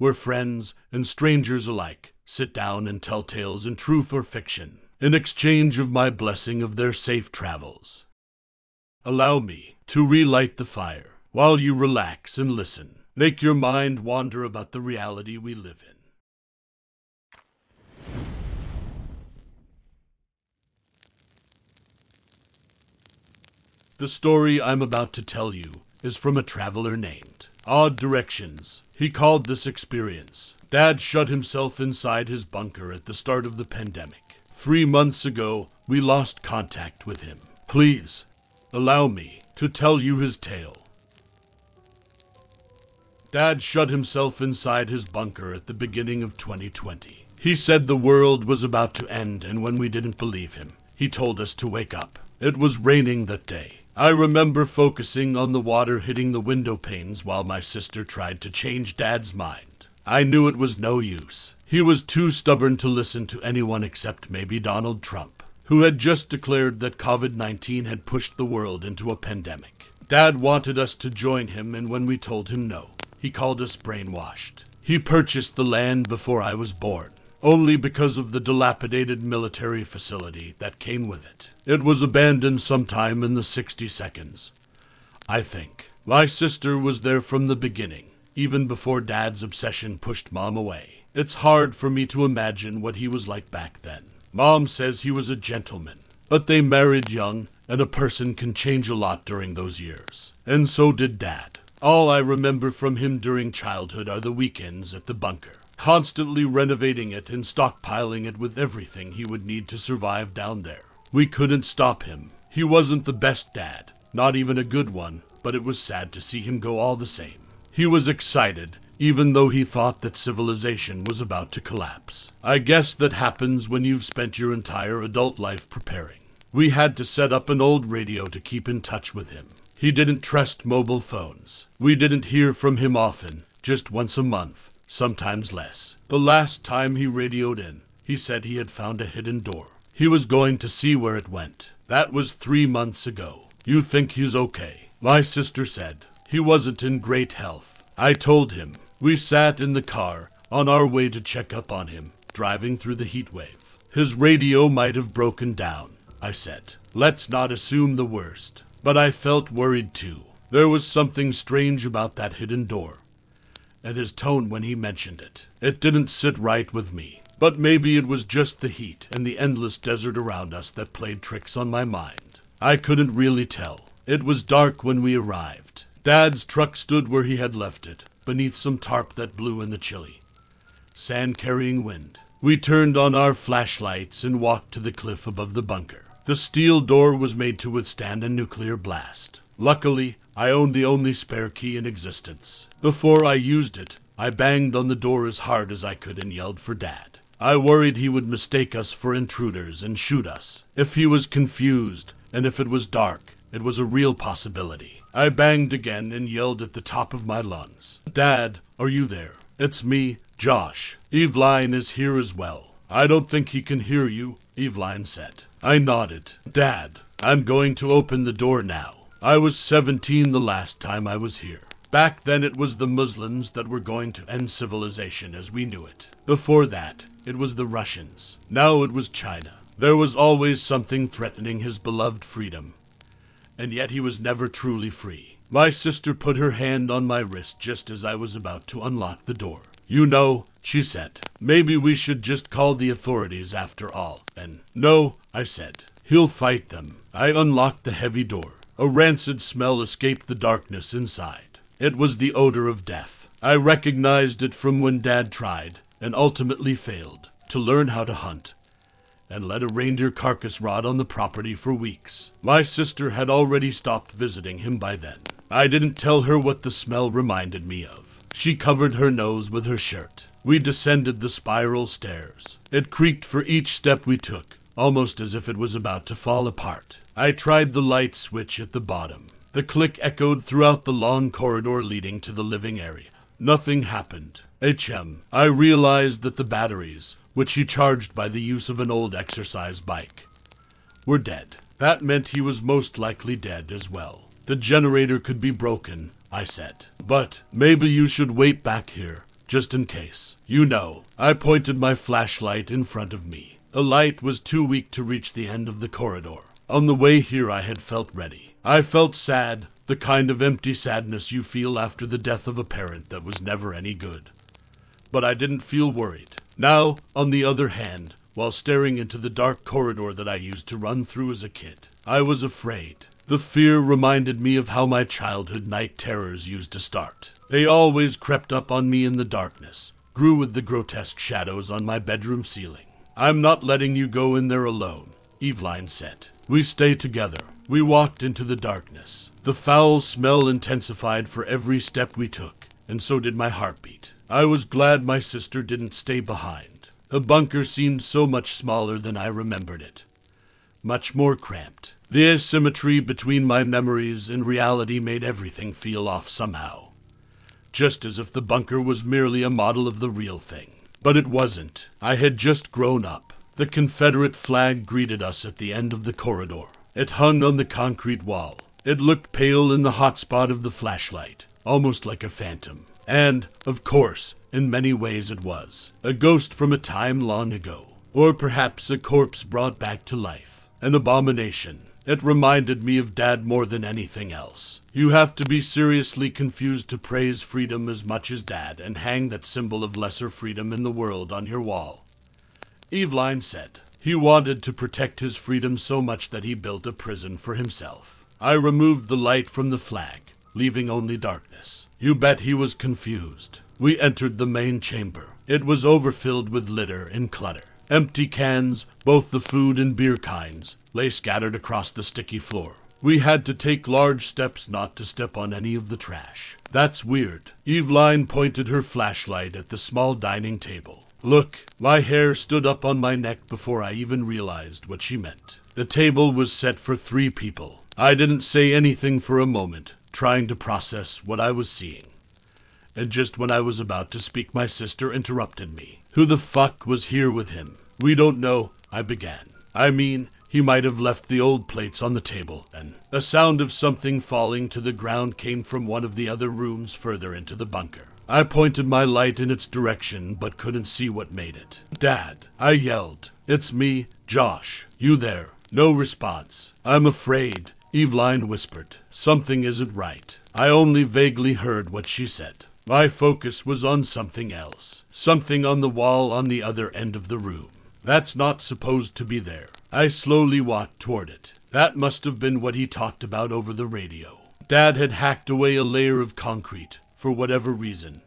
where friends and strangers alike sit down and tell tales in truth or fiction, in exchange of my blessing of their safe travels. Allow me to relight the fire while you relax and listen. Make your mind wander about the reality we live in. The story I'm about to tell you is from a traveler named Odd Directions. He called this experience. Dad shut himself inside his bunker at the start of the pandemic. Three months ago, we lost contact with him. Please, allow me to tell you his tale. Dad shut himself inside his bunker at the beginning of 2020. He said the world was about to end, and when we didn't believe him, he told us to wake up. It was raining that day. I remember focusing on the water hitting the window panes while my sister tried to change Dad's mind. I knew it was no use. He was too stubborn to listen to anyone except maybe Donald Trump, who had just declared that COVID 19 had pushed the world into a pandemic. Dad wanted us to join him, and when we told him no, he called us brainwashed. He purchased the land before I was born only because of the dilapidated military facility that came with it. It was abandoned sometime in the 60 seconds. I think. My sister was there from the beginning, even before Dad's obsession pushed Mom away. It's hard for me to imagine what he was like back then. Mom says he was a gentleman, but they married young, and a person can change a lot during those years. And so did Dad. All I remember from him during childhood are the weekends at the bunker constantly renovating it and stockpiling it with everything he would need to survive down there. We couldn't stop him. He wasn't the best dad, not even a good one, but it was sad to see him go all the same. He was excited, even though he thought that civilization was about to collapse. I guess that happens when you've spent your entire adult life preparing. We had to set up an old radio to keep in touch with him. He didn't trust mobile phones. We didn't hear from him often, just once a month sometimes less. The last time he radioed in, he said he had found a hidden door. He was going to see where it went. That was three months ago. You think he's okay? My sister said he wasn't in great health. I told him. We sat in the car on our way to check up on him, driving through the heat wave. His radio might have broken down, I said. Let's not assume the worst. But I felt worried too. There was something strange about that hidden door and his tone when he mentioned it. It didn't sit right with me. But maybe it was just the heat and the endless desert around us that played tricks on my mind. I couldn't really tell. It was dark when we arrived. Dad's truck stood where he had left it, beneath some tarp that blew in the chilly. Sand carrying wind. We turned on our flashlights and walked to the cliff above the bunker. The steel door was made to withstand a nuclear blast. Luckily, I owned the only spare key in existence. Before I used it, I banged on the door as hard as I could and yelled for Dad. I worried he would mistake us for intruders and shoot us. If he was confused, and if it was dark, it was a real possibility. I banged again and yelled at the top of my lungs. Dad, are you there? It's me, Josh, Eveline is here as well. I don't think he can hear you, Eveline said. I nodded. Dad, I'm going to open the door now. I was 17 the last time I was here. Back then, it was the Muslims that were going to end civilization as we knew it. Before that, it was the Russians. Now it was China. There was always something threatening his beloved freedom. And yet he was never truly free. My sister put her hand on my wrist just as I was about to unlock the door. You know, she said, maybe we should just call the authorities after all. And no, I said, he'll fight them. I unlocked the heavy door. A rancid smell escaped the darkness inside. It was the odor of death. I recognized it from when Dad tried, and ultimately failed, to learn how to hunt, and let a reindeer carcass rot on the property for weeks. My sister had already stopped visiting him by then. I didn't tell her what the smell reminded me of. She covered her nose with her shirt. We descended the spiral stairs. It creaked for each step we took, almost as if it was about to fall apart. I tried the light switch at the bottom. The click echoed throughout the long corridor leading to the living area. Nothing happened. HM, I realized that the batteries, which he charged by the use of an old exercise bike, were dead. That meant he was most likely dead as well. The generator could be broken, I said. But maybe you should wait back here, just in case. You know, I pointed my flashlight in front of me. The light was too weak to reach the end of the corridor. On the way here, I had felt ready. I felt sad, the kind of empty sadness you feel after the death of a parent that was never any good. But I didn't feel worried. Now, on the other hand, while staring into the dark corridor that I used to run through as a kid, I was afraid. The fear reminded me of how my childhood night terrors used to start. They always crept up on me in the darkness, grew with the grotesque shadows on my bedroom ceiling. I'm not letting you go in there alone, Eveline said. We stay together. We walked into the darkness. The foul smell intensified for every step we took, and so did my heartbeat. I was glad my sister didn't stay behind. The bunker seemed so much smaller than I remembered it, much more cramped. The asymmetry between my memories and reality made everything feel off somehow, just as if the bunker was merely a model of the real thing. But it wasn't. I had just grown up. The Confederate flag greeted us at the end of the corridor. It hung on the concrete wall. It looked pale in the hot spot of the flashlight, almost like a phantom. And, of course, in many ways it was. A ghost from a time long ago. Or perhaps a corpse brought back to life. An abomination. It reminded me of Dad more than anything else. You have to be seriously confused to praise freedom as much as Dad and hang that symbol of lesser freedom in the world on your wall. Eveline said, he wanted to protect his freedom so much that he built a prison for himself. I removed the light from the flag, leaving only darkness. You bet he was confused. We entered the main chamber. It was overfilled with litter and clutter. Empty cans, both the food and beer kinds, lay scattered across the sticky floor. We had to take large steps not to step on any of the trash. That's weird. Eveline pointed her flashlight at the small dining table. Look, my hair stood up on my neck before I even realized what she meant. The table was set for three people. I didn't say anything for a moment, trying to process what I was seeing. And just when I was about to speak, my sister interrupted me. Who the fuck was here with him? We don't know, I began. I mean, he might have left the old plates on the table, and a sound of something falling to the ground came from one of the other rooms further into the bunker. I pointed my light in its direction, but couldn't see what made it. Dad, I yelled. It's me, Josh. You there? No response. I'm afraid, Eveline whispered. Something isn't right. I only vaguely heard what she said. My focus was on something else. Something on the wall on the other end of the room. That's not supposed to be there. I slowly walked toward it. That must have been what he talked about over the radio. Dad had hacked away a layer of concrete, for whatever reason,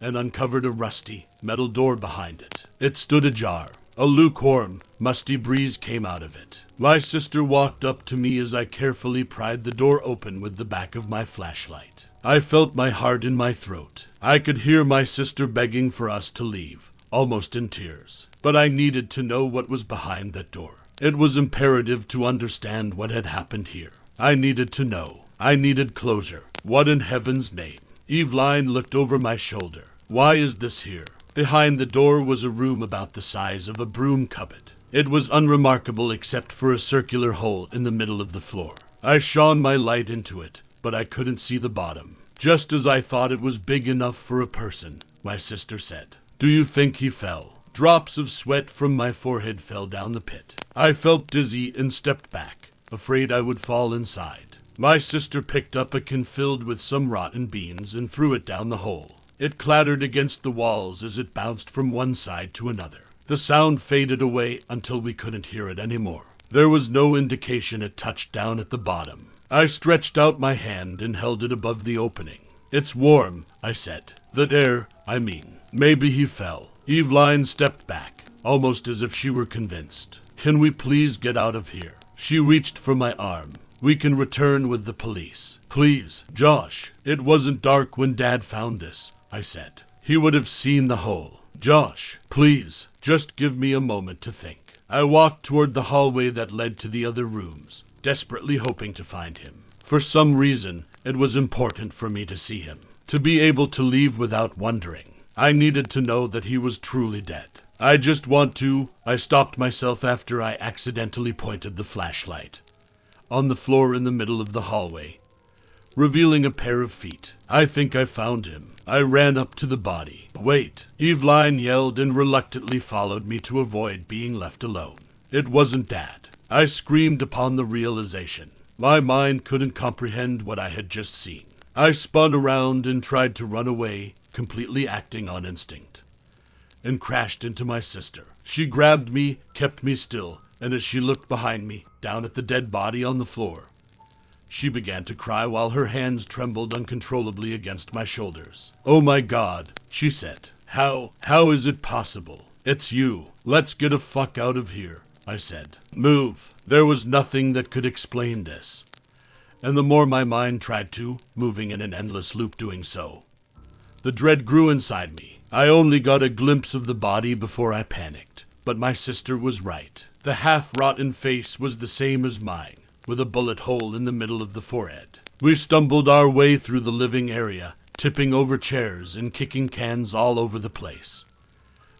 and uncovered a rusty metal door behind it. It stood ajar. A lukewarm, musty breeze came out of it. My sister walked up to me as I carefully pried the door open with the back of my flashlight. I felt my heart in my throat. I could hear my sister begging for us to leave, almost in tears. But I needed to know what was behind that door. It was imperative to understand what had happened here. I needed to know. I needed closure. What in heaven's name? Eveline looked over my shoulder. Why is this here? Behind the door was a room about the size of a broom cupboard. It was unremarkable except for a circular hole in the middle of the floor. I shone my light into it, but I couldn't see the bottom. Just as I thought it was big enough for a person, my sister said. Do you think he fell? Drops of sweat from my forehead fell down the pit. I felt dizzy and stepped back, afraid I would fall inside. My sister picked up a can filled with some rotten beans and threw it down the hole. It clattered against the walls as it bounced from one side to another. The sound faded away until we couldn't hear it any more. There was no indication it touched down at the bottom. I stretched out my hand and held it above the opening. It's warm, I said. The air, I mean. Maybe he fell. Eveline stepped back, almost as if she were convinced. Can we please get out of here? She reached for my arm. We can return with the police. Please, Josh. It wasn't dark when Dad found this, I said. He would have seen the hole. Josh, please, just give me a moment to think. I walked toward the hallway that led to the other rooms, desperately hoping to find him. For some reason, it was important for me to see him, to be able to leave without wondering. I needed to know that he was truly dead. I just want to. I stopped myself after I accidentally pointed the flashlight. On the floor in the middle of the hallway, revealing a pair of feet. I think I found him. I ran up to the body. Wait! Eveline yelled and reluctantly followed me to avoid being left alone. It wasn't Dad. I screamed upon the realization. My mind couldn't comprehend what I had just seen. I spun around and tried to run away, completely acting on instinct, and crashed into my sister. She grabbed me, kept me still, and as she looked behind me, down at the dead body on the floor, she began to cry while her hands trembled uncontrollably against my shoulders. Oh my God, she said. How, how is it possible? It's you. Let's get a fuck out of here, I said. Move. There was nothing that could explain this. And the more my mind tried to, moving in an endless loop doing so, the dread grew inside me. I only got a glimpse of the body before I panicked. But my sister was right. The half rotten face was the same as mine, with a bullet hole in the middle of the forehead. We stumbled our way through the living area, tipping over chairs and kicking cans all over the place.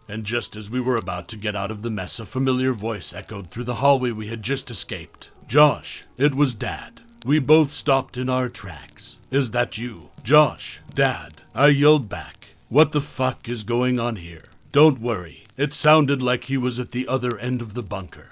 And just as we were about to get out of the mess, a familiar voice echoed through the hallway we had just escaped. Josh, it was Dad. We both stopped in our tracks. Is that you? Josh, Dad. I yelled back. What the fuck is going on here? Don't worry. It sounded like he was at the other end of the bunker.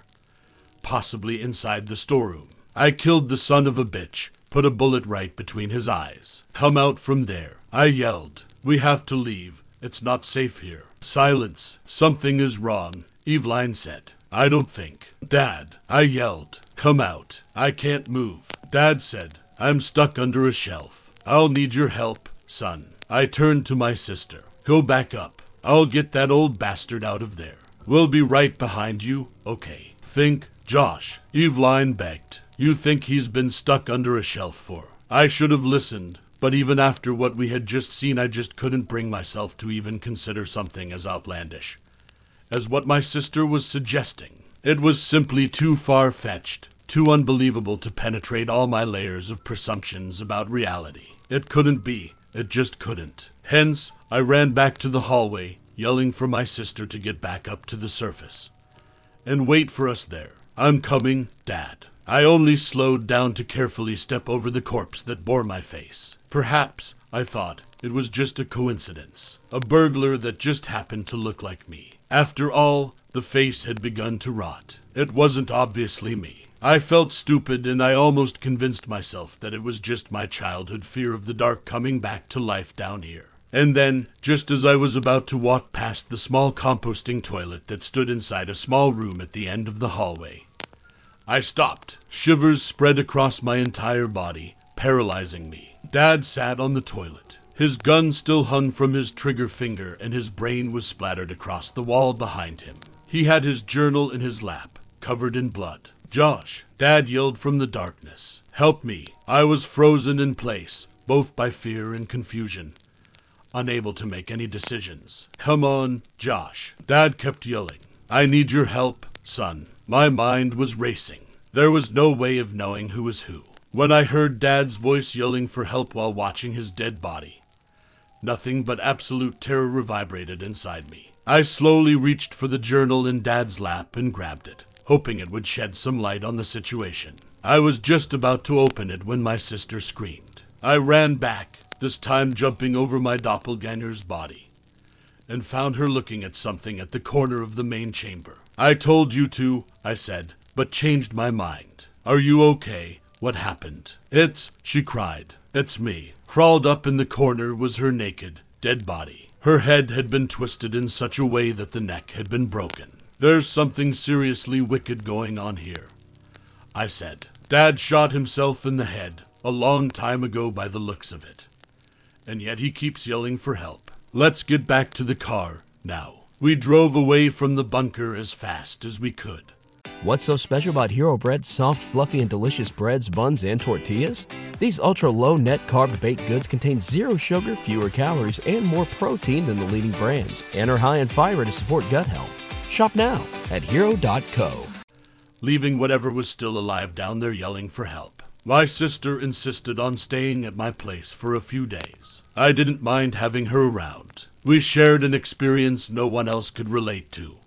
Possibly inside the storeroom. I killed the son of a bitch, put a bullet right between his eyes. Come out from there. I yelled. We have to leave. It's not safe here. Silence. Something is wrong. Eveline said. I don't think. Dad. I yelled. Come out. I can't move. Dad said. I'm stuck under a shelf. I'll need your help, son. I turned to my sister. Go back up. I'll get that old bastard out of there. We'll be right behind you. Okay. Think, Josh. Eveline begged. You think he's been stuck under a shelf for. I should have listened, but even after what we had just seen, I just couldn't bring myself to even consider something as outlandish as what my sister was suggesting. It was simply too far fetched, too unbelievable to penetrate all my layers of presumptions about reality. It couldn't be. It just couldn't. Hence, I ran back to the hallway, yelling for my sister to get back up to the surface and wait for us there. I'm coming, Dad. I only slowed down to carefully step over the corpse that bore my face. Perhaps, I thought, it was just a coincidence. A burglar that just happened to look like me. After all, the face had begun to rot. It wasn't obviously me. I felt stupid, and I almost convinced myself that it was just my childhood fear of the dark coming back to life down here. And then, just as I was about to walk past the small composting toilet that stood inside a small room at the end of the hallway, I stopped. Shivers spread across my entire body, paralyzing me. Dad sat on the toilet. His gun still hung from his trigger finger, and his brain was splattered across the wall behind him. He had his journal in his lap, covered in blood. Josh, Dad yelled from the darkness. Help me. I was frozen in place, both by fear and confusion, unable to make any decisions. Come on, Josh. Dad kept yelling. I need your help, son. My mind was racing. There was no way of knowing who was who. When I heard Dad's voice yelling for help while watching his dead body, Nothing but absolute terror vibrated inside me. I slowly reached for the journal in Dad's lap and grabbed it, hoping it would shed some light on the situation. I was just about to open it when my sister screamed. I ran back, this time jumping over my doppelganger's body, and found her looking at something at the corner of the main chamber. I told you to, I said, but changed my mind. Are you okay? What happened? It's, she cried. It's me. Crawled up in the corner was her naked, dead body. Her head had been twisted in such a way that the neck had been broken. There's something seriously wicked going on here. I said. Dad shot himself in the head a long time ago by the looks of it. And yet he keeps yelling for help. Let's get back to the car now. We drove away from the bunker as fast as we could. What's so special about Hero Bread's soft, fluffy, and delicious breads, buns, and tortillas? These ultra low net carb baked goods contain zero sugar, fewer calories, and more protein than the leading brands, and are high in fiber to support gut health. Shop now at hero.co. Leaving whatever was still alive down there yelling for help. My sister insisted on staying at my place for a few days. I didn't mind having her around. We shared an experience no one else could relate to,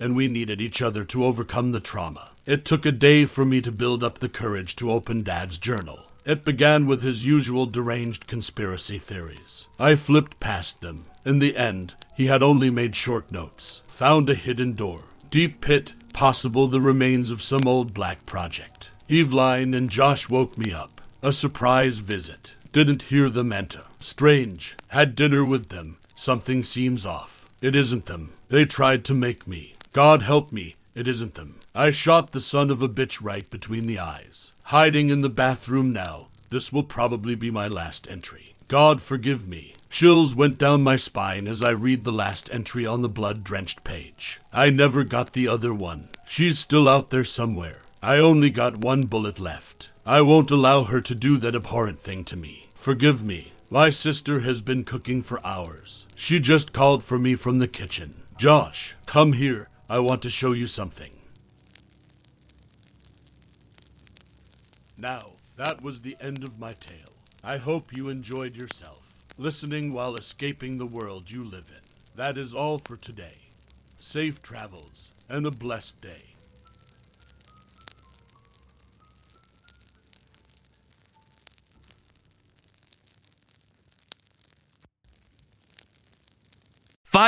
and we needed each other to overcome the trauma. It took a day for me to build up the courage to open Dad's journal. It began with his usual deranged conspiracy theories. I flipped past them. In the end, he had only made short notes. Found a hidden door. Deep pit, possible the remains of some old black project. Eveline and Josh woke me up. A surprise visit. Didn't hear them enter. Strange. Had dinner with them. Something seems off. It isn't them. They tried to make me. God help me, it isn't them. I shot the son of a bitch right between the eyes. Hiding in the bathroom now. This will probably be my last entry. God forgive me. Chills went down my spine as I read the last entry on the blood drenched page. I never got the other one. She's still out there somewhere. I only got one bullet left. I won't allow her to do that abhorrent thing to me. Forgive me. My sister has been cooking for hours. She just called for me from the kitchen. Josh, come here. I want to show you something. Now, that was the end of my tale. I hope you enjoyed yourself, listening while escaping the world you live in. That is all for today. Safe travels and a blessed day.